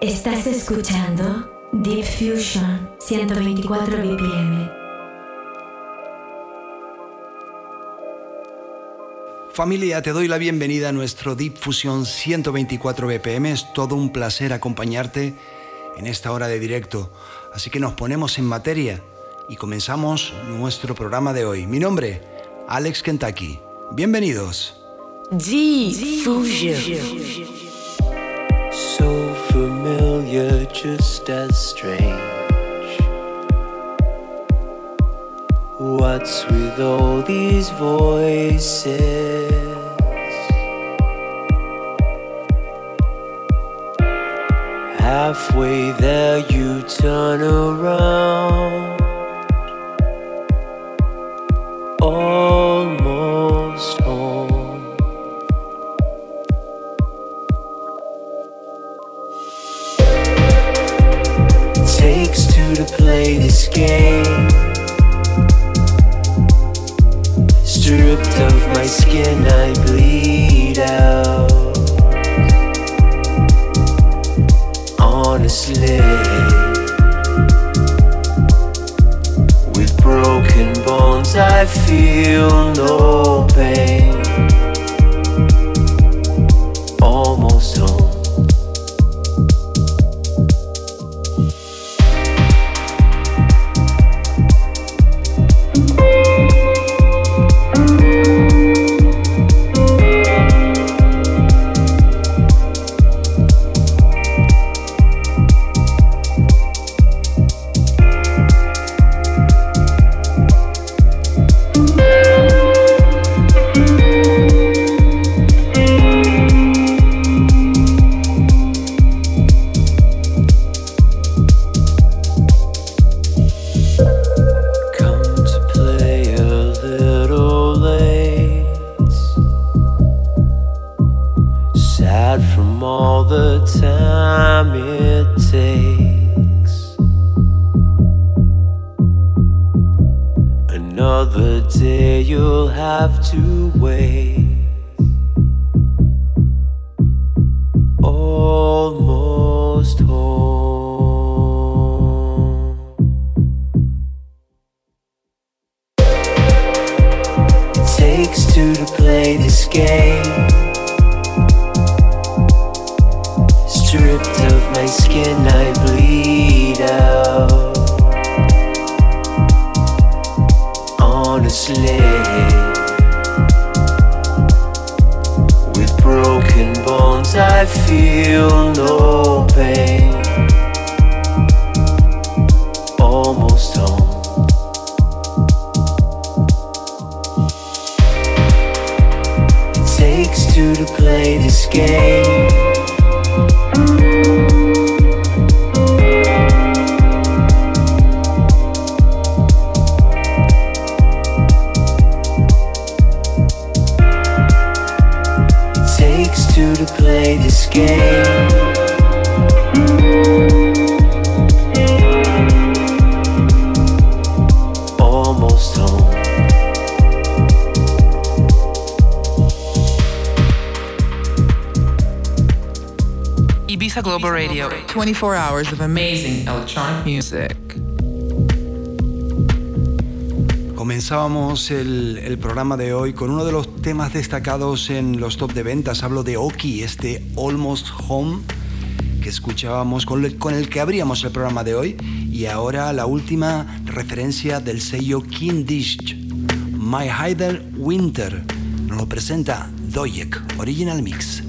Estás escuchando Deep Fusion 124 BPM. Familia, te doy la bienvenida a nuestro Deep Fusion 124 BPM. Es todo un placer acompañarte en esta hora de directo. Así que nos ponemos en materia y comenzamos nuestro programa de hoy. Mi nombre, Alex Kentucky. Bienvenidos. Deep Fusion. Familiar, just as strange. What's with all these voices? Halfway there, you turn around. Almost Stripped of my skin, I bleed out. Honestly, with broken bones, I feel no pain. Almost have to El, programa de hoy con uno de los temas destacados en los top de ventas. Hablo de Oki, este Almost Home que escuchábamos, con el, con el que abríamos el programa de hoy. Y ahora la última referencia del sello King Dish, My Hider Winter. Nos lo presenta Doyek, Original Mix.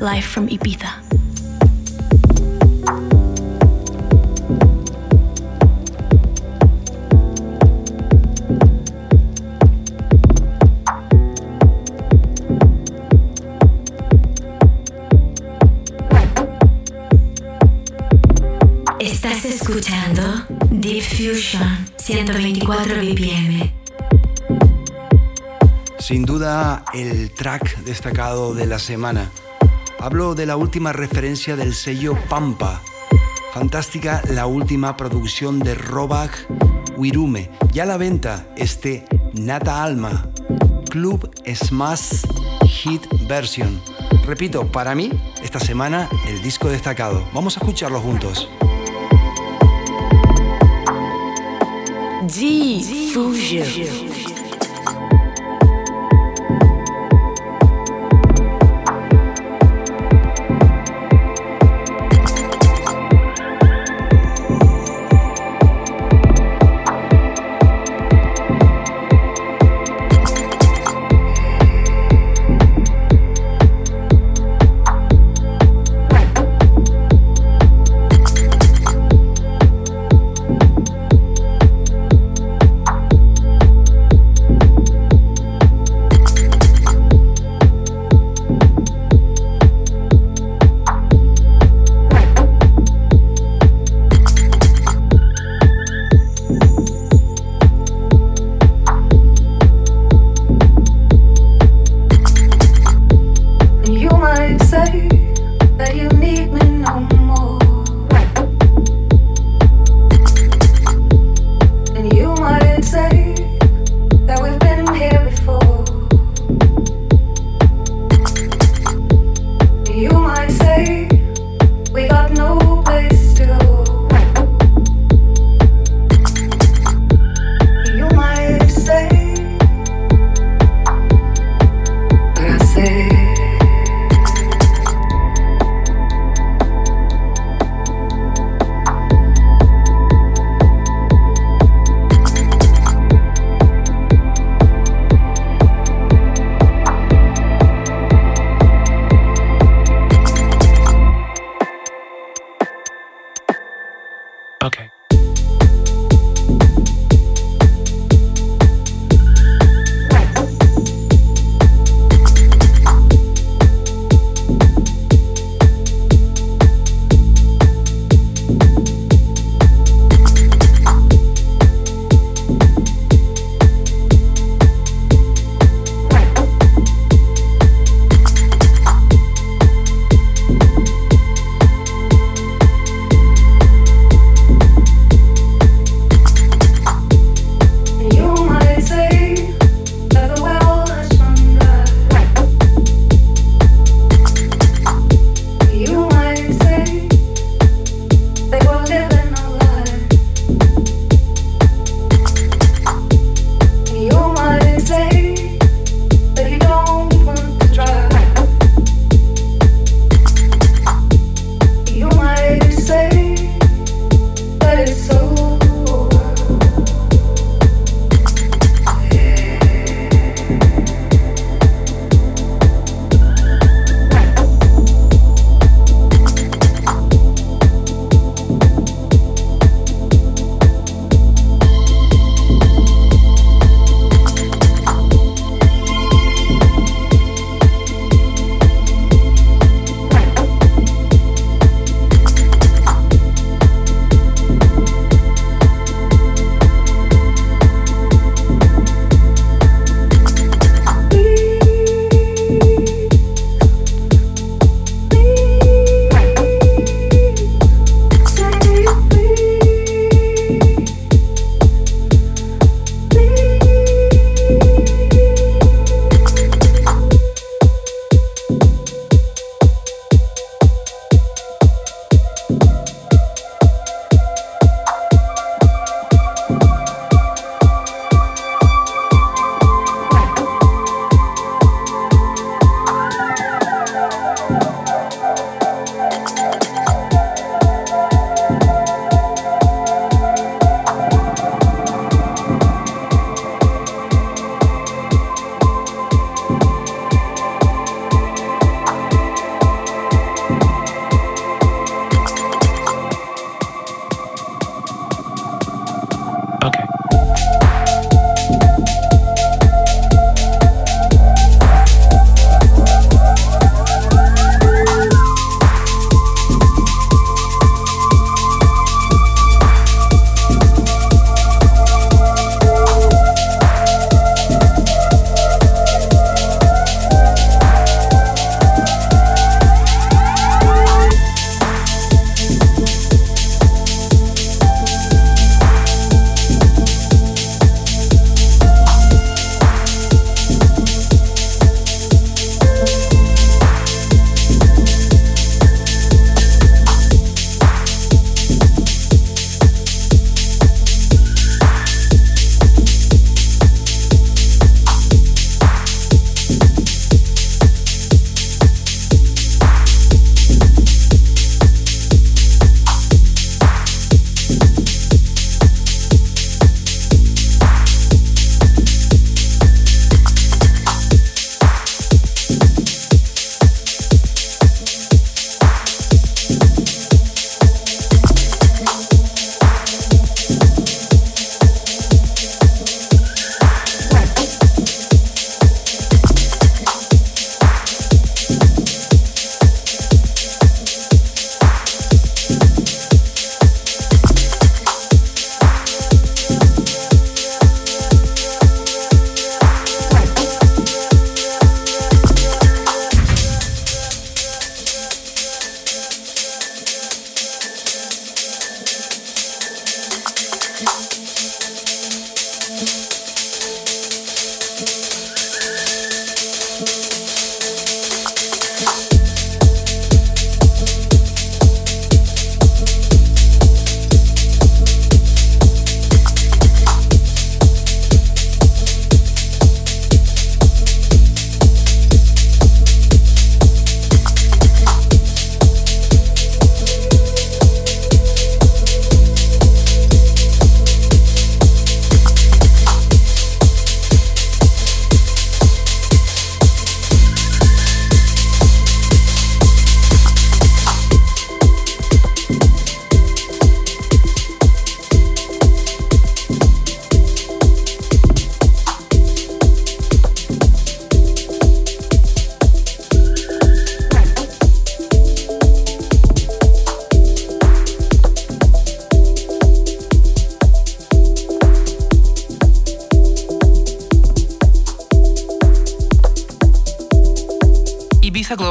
Live from Ibiza. Estás escuchando Deep Fusion 124 BPM. Sin duda, el track destacado de la semana. Hablo de la última referencia del sello Pampa. Fantástica la última producción de Robach Wirume. Ya a la venta este Nata Alma Club Smash Hit Version. Repito, para mí, esta semana el disco destacado. Vamos a escucharlo juntos. Fusion.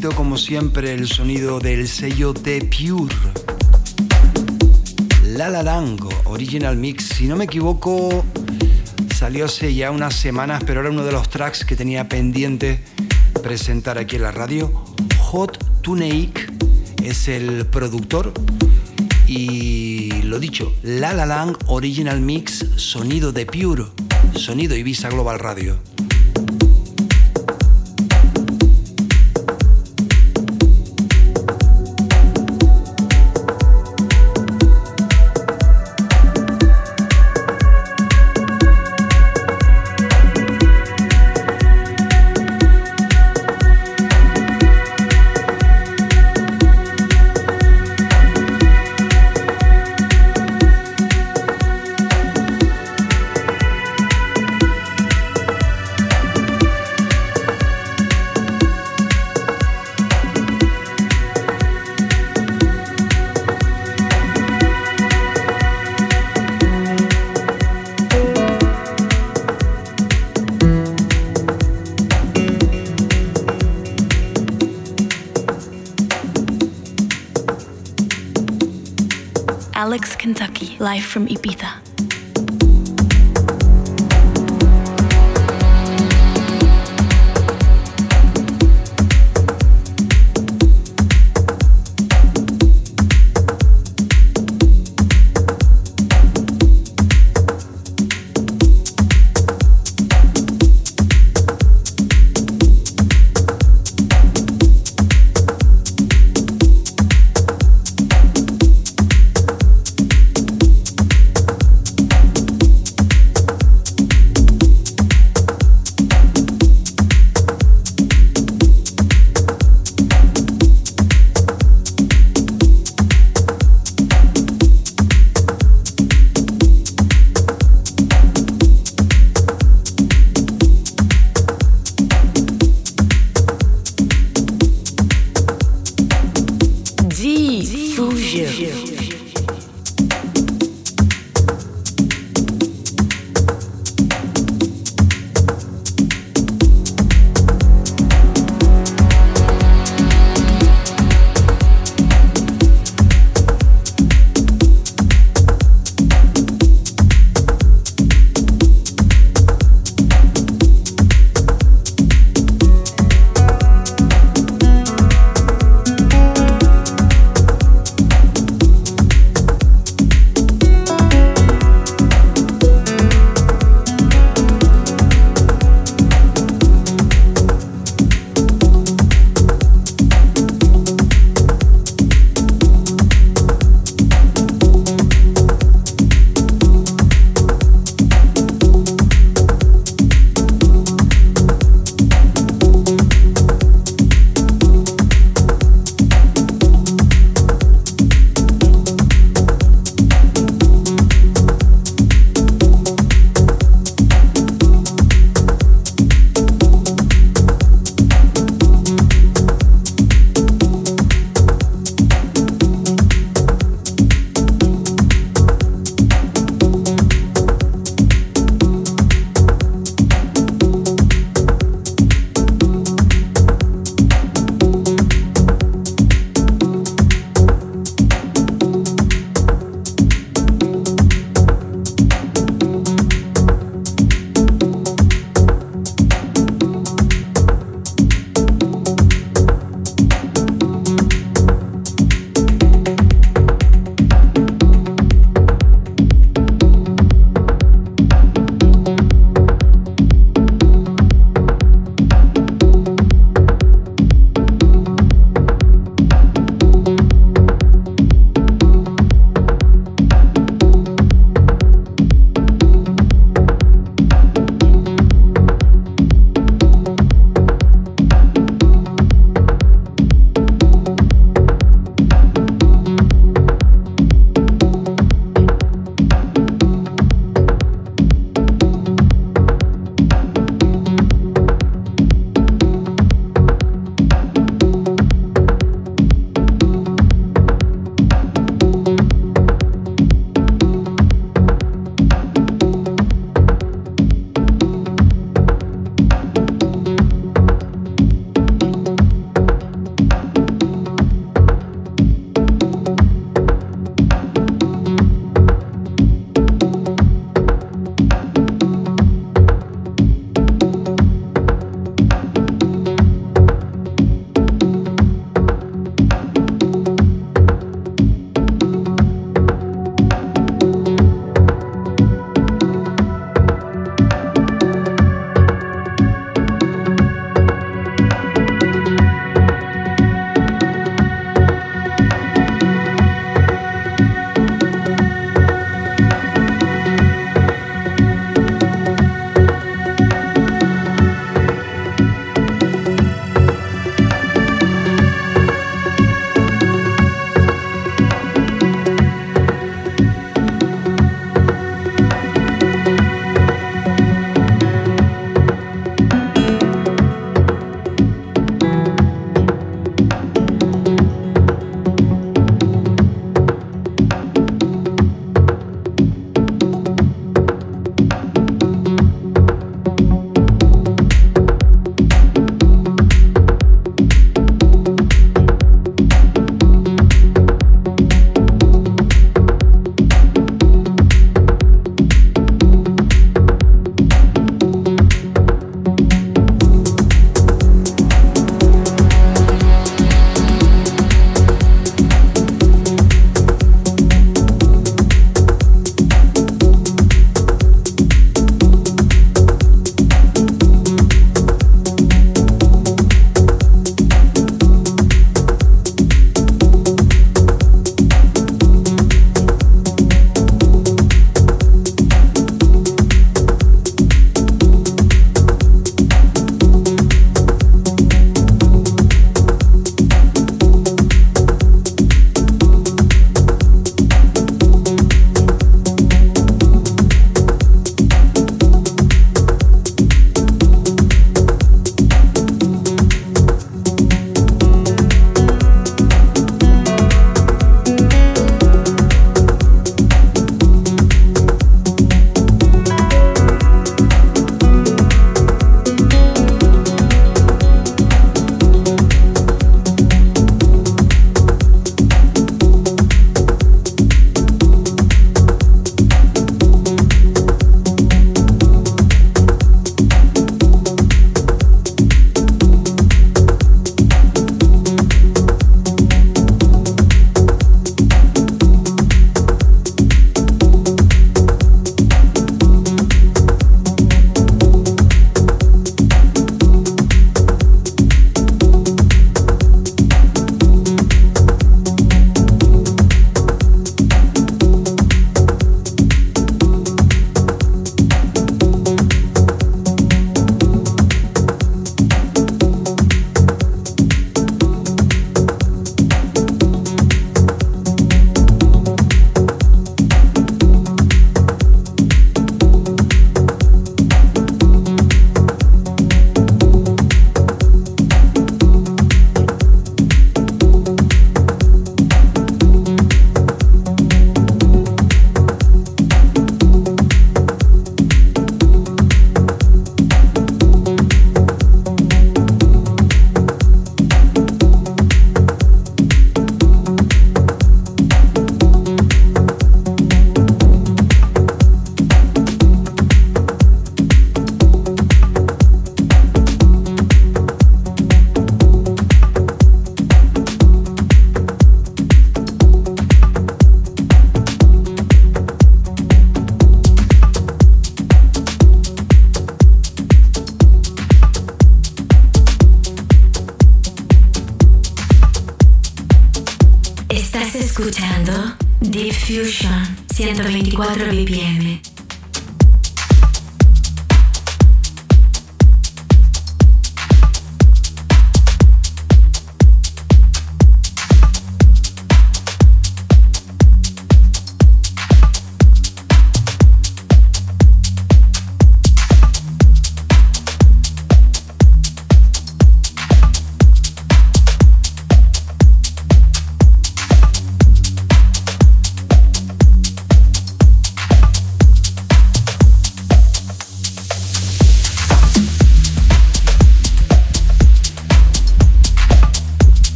Como siempre el sonido del sello de Pure. La La Original Mix. Si no me equivoco, salió hace ya unas semanas, pero era uno de los tracks que tenía pendiente presentar aquí en la radio. Hot Tuneik es el productor. Y lo dicho, La La Original Mix, sonido de Pure, sonido Ibiza Global Radio. Live from Ibiza.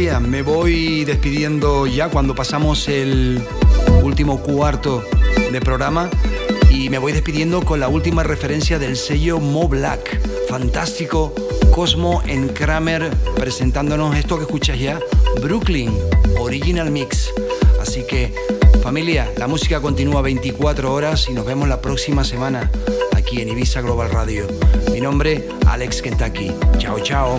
Me voy despidiendo ya cuando pasamos el último cuarto de programa y me voy despidiendo con la última referencia del sello Mo Black. Fantástico Cosmo en Kramer presentándonos esto que escuchas ya, Brooklyn Original Mix. Así que familia, la música continúa 24 horas y nos vemos la próxima semana aquí en Ibiza Global Radio. Mi nombre, Alex Kentucky. Chao, chao.